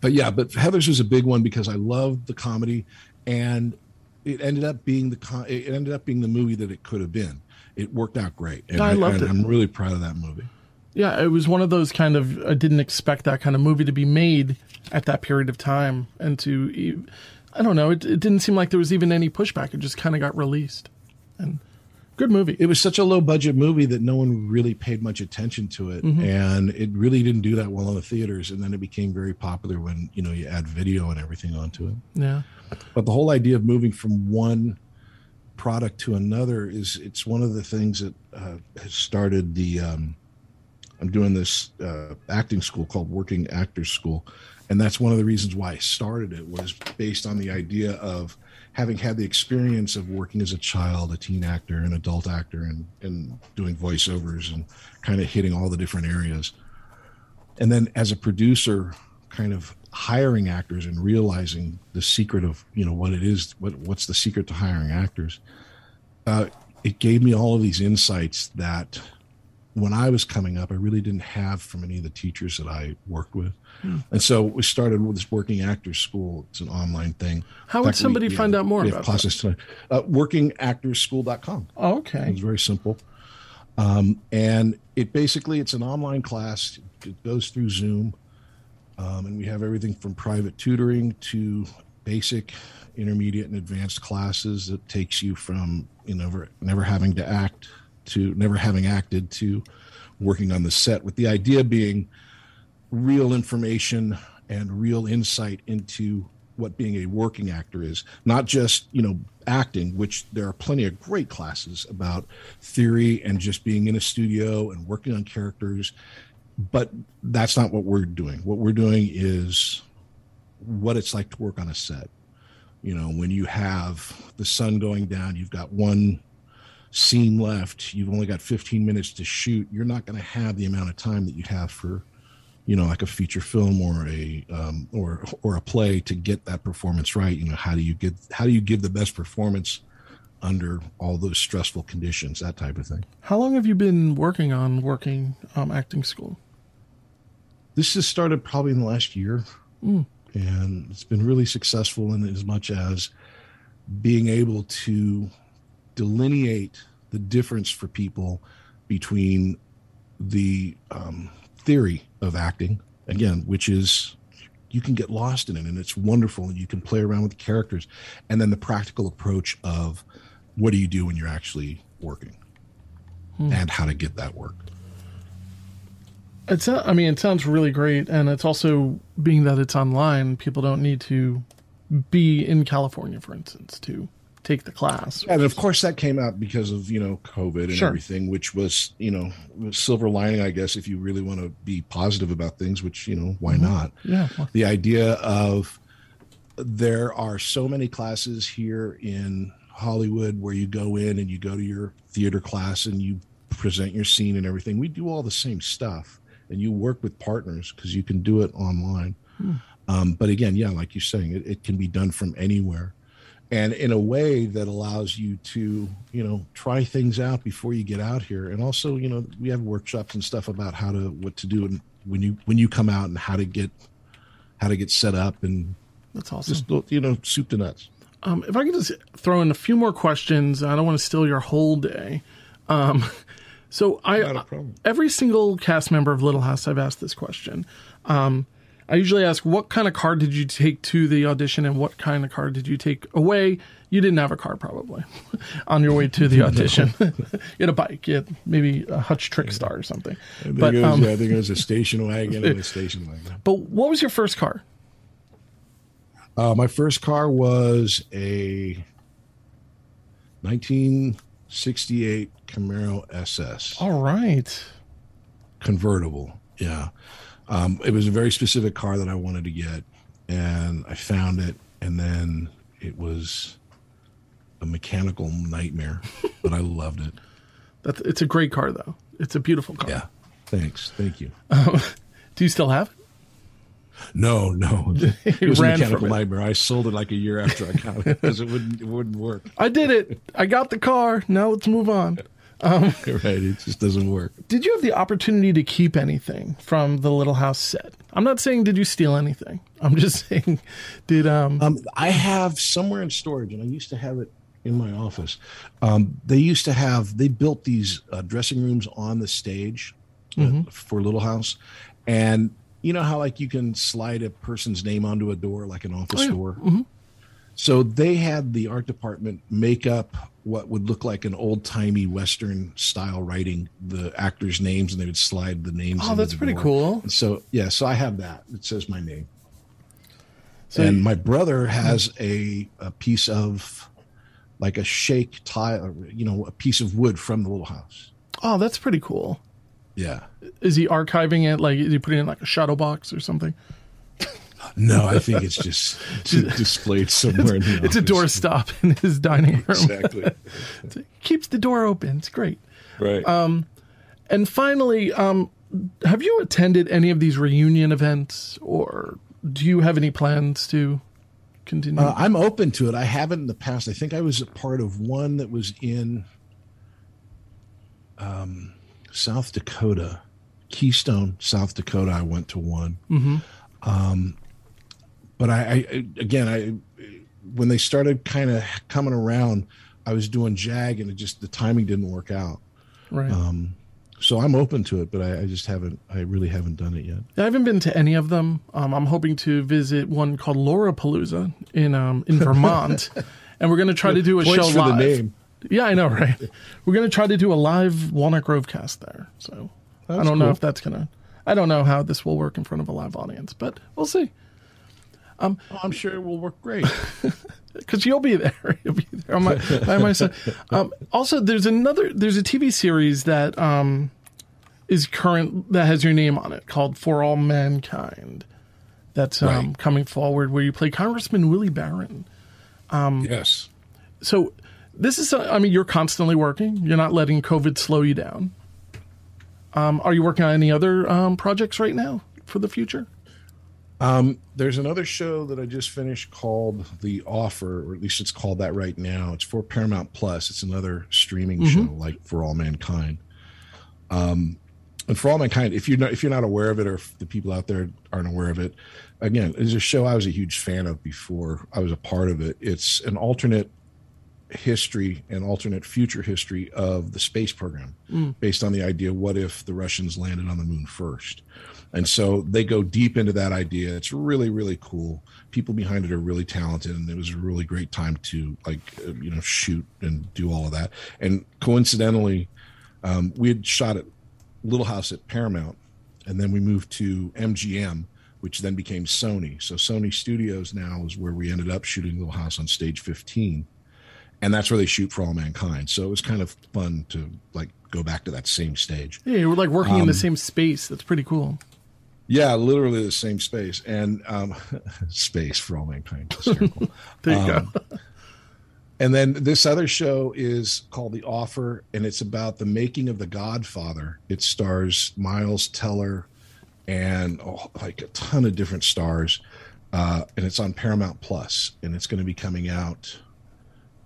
but yeah, but Heather's was a big one because I loved the comedy, and it ended up being the con- it ended up being the movie that it could have been. It worked out great, and I loved it. I'm really proud of that movie. Yeah, it was one of those kind of I didn't expect that kind of movie to be made at that period of time, and to I don't know, it, it didn't seem like there was even any pushback. It just kind of got released, and Good movie. it was such a low budget movie that no one really paid much attention to it Mhm. and it really didn't do that well in the theaters and then it became very popular when you know you add video and everything onto it yeah. but the whole idea of moving from one product to another is it's one of the things that uh, has started the um, i'm doing this uh, acting school called working actors school and that's one of the reasons why i started it was based on the idea of having had the experience of working as a child a teen actor an adult actor and, and doing voiceovers and kind of hitting all the different areas. And then as a producer kind of hiring actors and realizing the secret of you know what it is what what's the secret to hiring actors uh, it gave me all of these insights that when i was coming up i really didn't have from any of the teachers that i worked with. And so we started with this working actors school. It's an online thing. How would somebody we find have- out more we have about classes tonight uh, workingactorsschool.com Oh, okay. it's very simple. Um, and it basically it's an online class. It goes through Zoom, um, and we have everything from private tutoring to basic, intermediate, and advanced classes that takes you from you know never, never having to act to never having acted to working on the set. With the idea being real information and real insight into what being a working actor is not just you know acting which there are plenty of great classes about theory and just being in a studio and working on characters but that's not what we're doing what we're doing is what it's like to work on a set you know when you have the sun going down you've got one scene left you've only got 15 minutes to shoot you're not going to have the amount of time that you have for you know like a feature film or a um, or or a play to get that performance right you know how do you get how do you give the best performance under all those stressful conditions that type of thing How long have you been working on working um, acting school? this has started probably in the last year Mm. and it's been really successful in as much as being able to delineate the difference for people between the um, theory of acting again which is you can get lost in it and it's wonderful and you can play around with the characters and then the practical approach of what do you do when you're actually working and how to get that work It's. I mean, it sounds really great, and it's also being that it's online. People don't need to be in California, for instance, to take the class. And of course, that came out because of you know COVID and Sure. everything, which was you know silver lining, I guess, if you really want to be positive about things. Which you know, why not? Yeah. The idea of there are so many classes here in Hollywood where you go in and you go to your theater class and you present your scene and everything. We do all the same stuff, and you work with partners because you can do it online. Um, but again, yeah, like you're saying, it, it can be done from anywhere and in a way that allows you to you know try things out before you get out here and also you know we have workshops and stuff about how to what to do and when you when you come out and how to get how to get set up and That's awesome. just you know soup to nuts Um, if I could just throw in a few more questions, I don't want to steal your whole day. Um, so I Not a problem. every single cast member of Little House, I've asked this question. Um, I usually ask, what kind of car did you take to the audition, and what kind of car did you take away? You didn't have a car, probably, on your way to the audition. you had a bike, you had maybe a Hutch Trickstar or something. I think, But it was, um, I think it was a station wagon and a station wagon but what was your first car? uh, my first car was a 1968 camaro ss All right. convertible. Yeah. Um, it was a very specific car that I wanted to get, and I found it, and then it was a mechanical nightmare, but I loved it. That's, it's a great car, though. It's a beautiful car. Yeah. Thanks. Thank you. Do you still have it? No, no. It was a mechanical nightmare. I sold it like a year after I got it because it wouldn't it wouldn't work. I did it. I got the car. Now let's move on. right. It just doesn't work. Did you have the opportunity to keep anything from the Little House set? I'm not saying did you steal anything. I'm just saying did um Um, I have somewhere in storage, and I used to have it in my office. Um, they used to have they built these uh, dressing rooms on the stage uh, for Little House, and you know how like you can slide a person's name onto a door like an office Oh, yeah. door. So they had the art department make up what would look like an old timey Western style writing the actors' names, and they would slide the names. Oh, that's pretty door. cool. And so yeah, so I have that. It says my name. So and my brother uh-huh. has a, a piece of like a shake tile, you know, a piece of wood from the little house. oh, that's pretty cool. Yeah. Is he archiving it? Like, is he putting it in like a shadow box or something? No, I think it's just displayed somewhere in the It's a doorstop in his dining room. Exactly. Keeps the door open. It's great. right. And finally, um, have you attended any of these reunion events, or do you have any plans to continue? Uh, I'm open to it. I haven't in the past. I think I was a part of one that was in um, South Dakota, Keystone, South Dakota. I went to one. Um, but I, I, again, I, when they started kind of coming around, I was doing JAG and it just, the timing didn't work out. right. Um, so I'm open to it, but I, I just haven't, I really haven't done it yet. I haven't been to any of them. Um, I'm hoping to visit one called Laura Palooza in um, in Vermont, and we're going to try to do a Points show live. the name. Yeah, I know, right? We're going to try to do a live Walnut Grove cast there. So I don't know if that's gonna. I don't know how this will work in front of a live audience, but we'll see. Oh, I'm sure it will work great. because you'll be there. You'll be there on my, by my side. Um, also, there's another. There's a TV series that um, is current that has your name on it called For All Mankind. That's um, Right. coming forward where you play Congressman Willie Barron. yes. So this is. I mean, you're constantly working. You're not letting COVID slow you down. Um, are you working on any other um, projects right now for the future? Um, there's another show that I just finished called The Offer, or at least it's called that right now. It's for Paramount Plus. It's another streaming mm-hmm. show like For All Mankind. Um, and For All Mankind, if you're not if you're not aware of it, or if the people out there aren't aware of it, again, it's a show I was a huge fan of before I was a part of it. It's an alternate history and alternate future history of the space program mm. based on the idea what if the Russians landed on the moon first. And so they go deep into that idea. It's really, really cool. People behind it are really talented, and it was a really great time to like, uh, you know, shoot and do all of that. And coincidentally, um, we had shot at Little House at Paramount, and then we moved to MGM, which then became Sony. So Sony Studios now is where we ended up shooting Little House on Stage 15, and that's where they shoot for All Mankind. So it was kind of fun to like go back to that same stage. Yeah, you're like working in the same space. That's pretty cool. Yeah, literally the same space and um, space for all mankind. There you go. Um, and then this other show is called The Offer, and it's about the making of The Godfather. It stars Miles Teller and oh, like a ton of different stars, uh, and it's on Paramount Plus, and it's going to be coming out,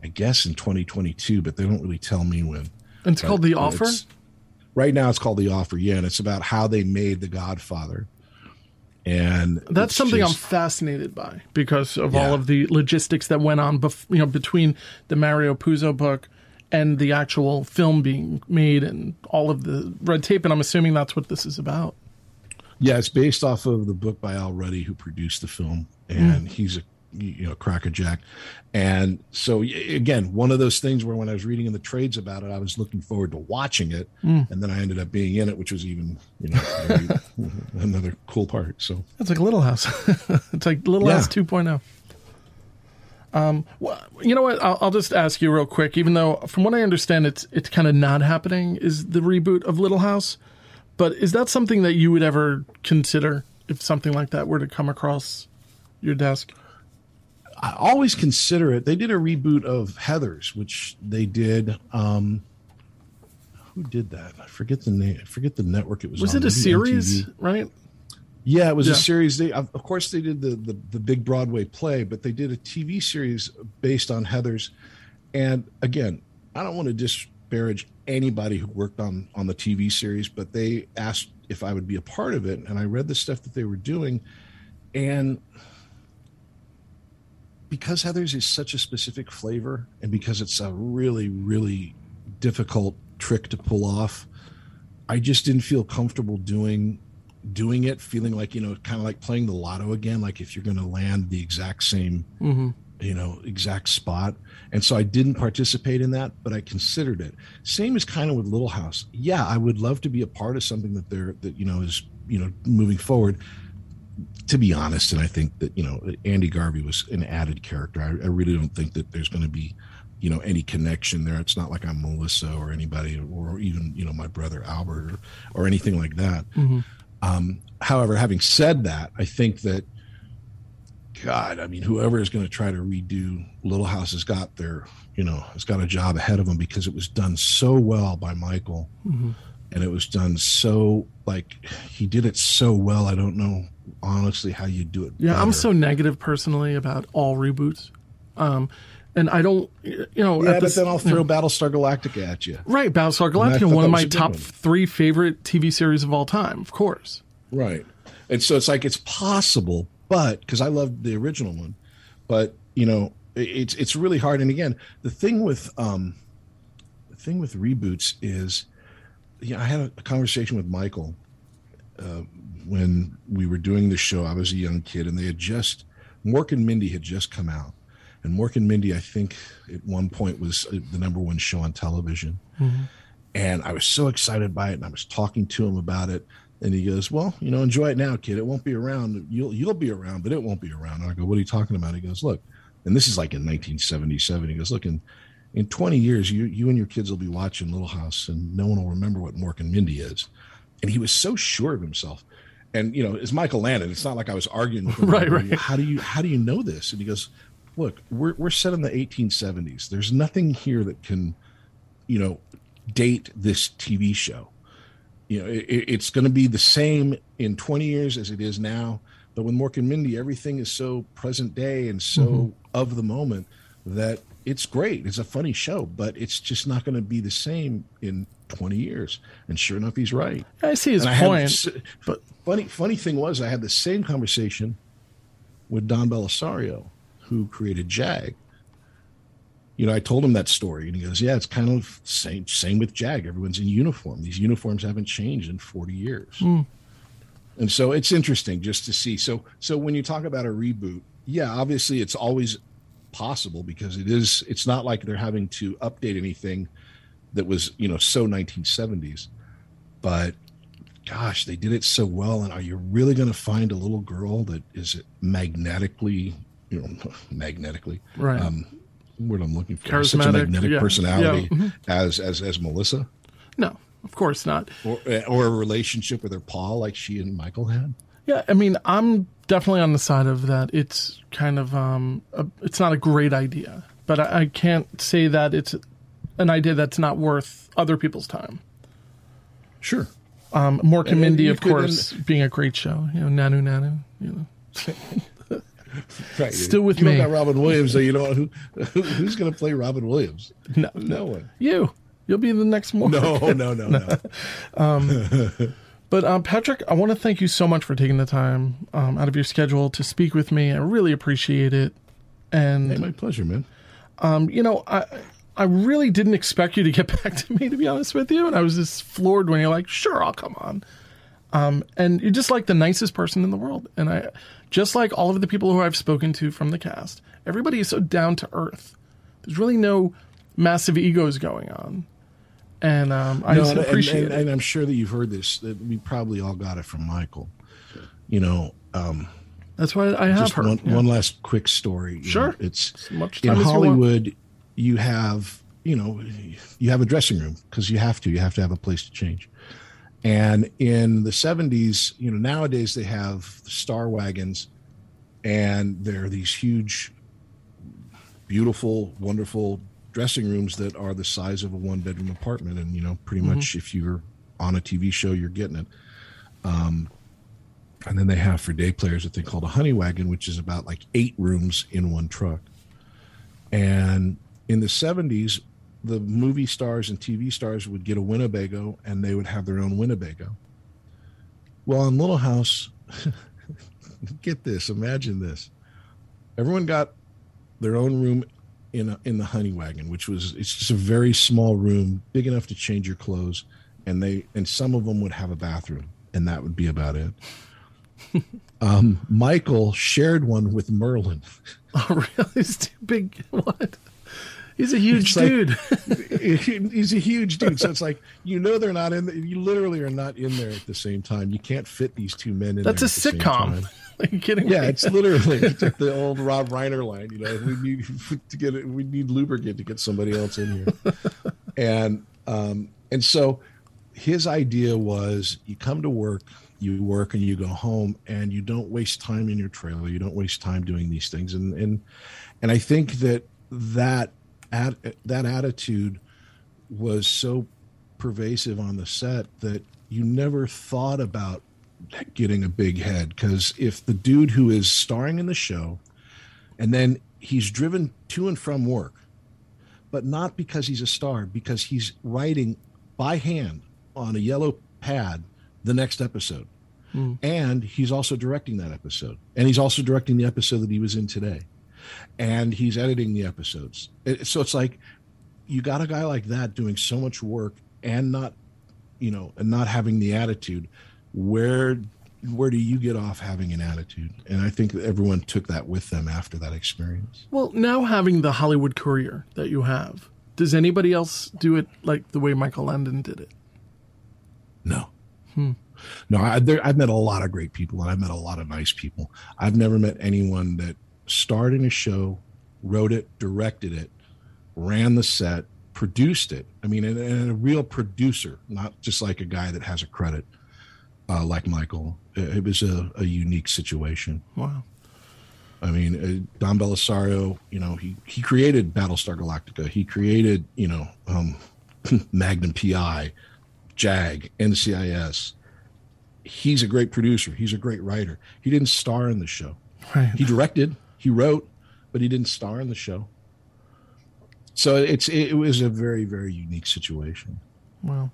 I guess, in 2022, but they don't really tell me when. And it's called The But Offer. Right now, it's called The Offer, yeah, and it's about how they made The Godfather. And That's something I'm fascinated by because of all of the logistics that went on, bef- you know, between the Mario Puzo book and the actual film being made and all of the red tape. And I'm assuming that's what this is about. Yeah, it's based off of the book by Al Ruddy, who produced the film, and mm. he's a you know crackerjack. And so again, one of those things where when I was reading in the trades about it, I was looking forward to watching it, and then I ended up being in it, which was even you know very, another cool part. So It's like Little House. it's like Little Yeah. House 2.0. Um, well, you know what? I'll, I'll just ask you real quick. Even though, from what I understand, it's it's kind of not happening. Is the reboot of Little House? But is that something that you would ever consider if something like that were to come across your desk? I always consider it. They did a reboot of Heather's, which they did. Um, who did that? I forget the name. I forget the network it was. Was on. it a Maybe series? MTV. Right? Yeah, it was Yeah. a series. They of of course they did the, the the big Broadway play, but they did a TV series based on Heather's. And again, I don't want to disparage anybody who worked on on the TV series, but they asked if I would be a part of it, and I read the stuff that they were doing, and because Heather's is such a specific flavor, and because it's a really really difficult trick to pull off, I just didn't feel comfortable doing doing it feeling like you know kind of like playing the lotto again like if you're going to land the exact same mm-hmm. you know, exact spot. And so I didn't participate in that, but I considered it. Same as kind of with Little House. Yeah, I would love to be a part of something that they're that you know is you know moving forward. To be honest, and I think that you know Andy Garvey was an added character. I, I really don't think that there's going to be you know any connection there. It's not like I'm Melissa or anybody, or even you know my brother Albert or, or anything like that. Mm-hmm. Um, however, having said that, I think that God, I mean, whoever is going to try to redo Little House has got their, you know, has got a job ahead of them because it was done so well by Michael, mm-hmm. And it was done so like he did it so well. I don't know honestly how you do it. Yeah, better. I'm so negative personally about all reboots. Um, and I don't, you know. Yeah, but then I'll throw you know, Battlestar Galactica at you. Right, Battlestar Galactica, one of my top one. three favorite TV series of all time, of course. Right, and so it's like it's possible, but because I loved the original one, but you know, it's it's really hard. And again, the thing with um, the thing with reboots is, yeah, I had a, conversation with Michael uh, when we were doing the show. I was a young kid, and they had just Mork and Mindy had just come out and Mork and Mindy, I think at one point was uh, the number one show on television. Mm-hmm. And I was so excited by it, and I was talking to him about it. And he goes, "Well, you know, enjoy it now, kid. It won't be around. You'll you'll be around, but it won't be around." And I go, "What are you talking about?" He goes, "Look," and this is like in 1977. He goes, "Look, in in 20 years, you you and your kids will be watching Little House, and no one will remember what Mork and Mindy is." And he was so sure of himself. And you know, it's Michael Landon. It's not like I was arguing with him. right, right. How do you how do you know this? And he goes, look, we're we're set in the 1870s. There's nothing here that can, you know, date this TV show. You know, it, it's going to be the same in 20 years as it is now. But with Mork and Mindy, everything is so present day and so mm-hmm. of the moment that it's great. It's a funny show, but it's just not going to be the same in 20 years. And sure enough, he's right. I see his point. Had, but funny, funny thing was, I had the same conversation with Don Bellisario who created Jag. You know, I told him that story, and he goes, "Yeah, it's kind of same same with Jag. Everyone's in uniform. These uniforms haven't changed in forty years." Mm. And so it's interesting just to see. So so when you talk about a reboot, yeah, obviously it's always possible because it is. It's not like they're having to update anything that was you know so 1970s, but gosh, they did it so well. And are you really going to find a little girl that is magnetically you know, magnetically. Right. Um, what I'm looking for. Charismatic, Such a magnetic yeah. personality yeah. Mm-hmm. as as as Melissa. No, of course not. Or or a relationship with her Paul like she and Michael had. Yeah, I mean, I'm definitely on the side of that. It's kind of um, a, it's not a great idea, but I, I can't say that it's an idea that's not worth other people's time. Sure. Um, Mork and, Mindy, of course, being a great show. You know, Nanu Nanu. You know. right. Still with you me. got Robin Williams, so you know who, who who's going to play Robin Williams? No, no one. You. You'll be the next one. No, no, no, no. um, but um, Patrick, I want to thank you so much for taking the time um, out of your schedule to speak with me. I really appreciate it. And hey, my pleasure, man. Um, you know, I I really didn't expect you to get back to me, to be honest with you, and I was just floored when you're like, "Sure, I'll come on." Um, and you're just like the nicest person in the world. And I, just like all of the people who I've spoken to from the cast, everybody is so down to earth. There's really no massive egos going on. And um, I no, and, appreciate and, and, and, I'm sure that you've heard this, that we probably all got it from Michael. You know, um, that's why I have heard. One, yeah. one last quick story. Sure. Know, it's in Hollywood, you, you have, you know, you have a dressing room because you have to. You have to have a place to change. And in the 70s, you know, nowadays they have star wagons and there are these huge, beautiful, wonderful dressing rooms that are the size of a one bedroom apartment. And, you know, pretty mm-hmm. much if you're on a TV show, you're getting it. Um, and then they have for day players a thing called a honey wagon, which is about like eight rooms in one truck. And in the 70s, the movie stars and TV stars would get a Winnebago and they would have their own Winnebago. Well, in Little House, get this, imagine this. Everyone got their own room in a, in the honey wagon, which was it's just a very small room, big enough to change your clothes, and they and some of them would have a bathroom, and that would be about it. um, Michael shared one with Merlin. Oh, really? He's too big. What? He's a huge like- dude. he's a huge dude. So it's like you know they're not in. The, you literally are not in there at the same time. You can't fit these two men in. That's a there at the same sitcom. kidding Yeah, me? it's literally the old Rob Reiner line. You know, we need to get it. We need lubricant to get somebody else in here. and um, and so his idea was you come to work, you work, and you go home, and you don't waste time in your trailer. You don't waste time doing these things. And and and I think that that at, that attitude was so pervasive on the set that you never thought about getting a big head because if the dude who is starring in the show and then he's driven to and from work but not because he's a star because he's writing by hand on a yellow pad the next episode. Hmm. And he's also directing that episode. And he's also directing the episode that he was in today. And he's editing the episodes. So it's like you got a guy like that doing so much work and not you know and not having the attitude where where do you get off having an attitude? And i think everyone took that with them after that experience. Well, now having the Hollywood career that you have, does anybody else do it like the way Michael Landon did it? no. Hmm. No I, there, i've met a lot of great people and i've met a lot of nice people. I've never met anyone that starred in a show wrote it directed it ran the set produced it. I mean and, and a real producer not just like a guy that has a credit uh, like michael it, it was a, a unique situation Wow. I mean, uh, Don Bellisario, you know, he, he created Battlestar Galactica. He created, you know, um, Magnum PI, JAG, NCIS. He's a great producer. He's a great writer. He didn't star in the show. Right. He directed, he wrote, but he didn't star in the show. So it's it was a very very unique situation. Wow.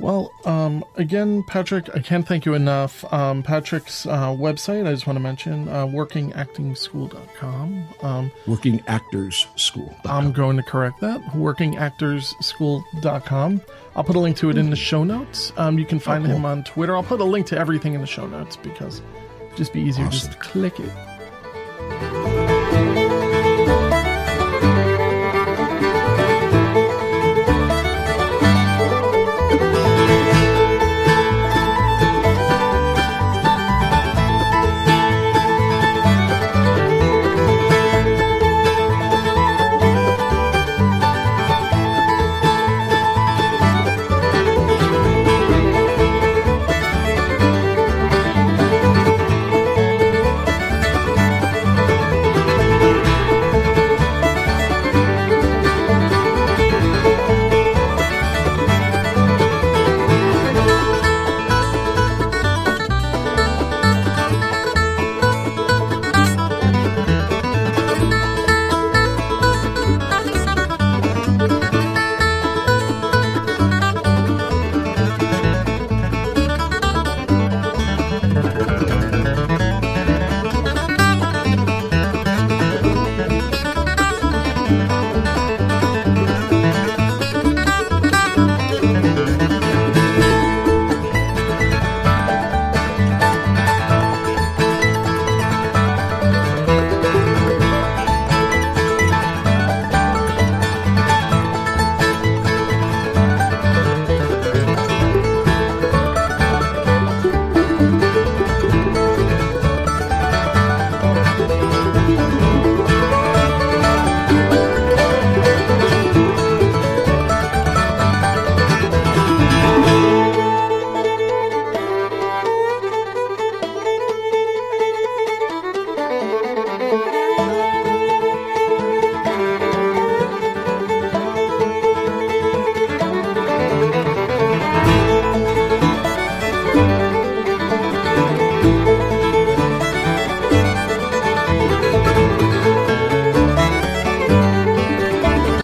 Well, um, again, Patrick, I can't thank you enough. Um, Patrick's uh, website, I just want to mention, uh, workingactingschool.com. Um, Working Actors School. I'm going to correct that. Workingactorsschool.com. I'll put a link to it in the show notes. Um, you can find cool. him on Twitter. I'll put a link to everything in the show notes because it'd just be easier Awesome. just to click it.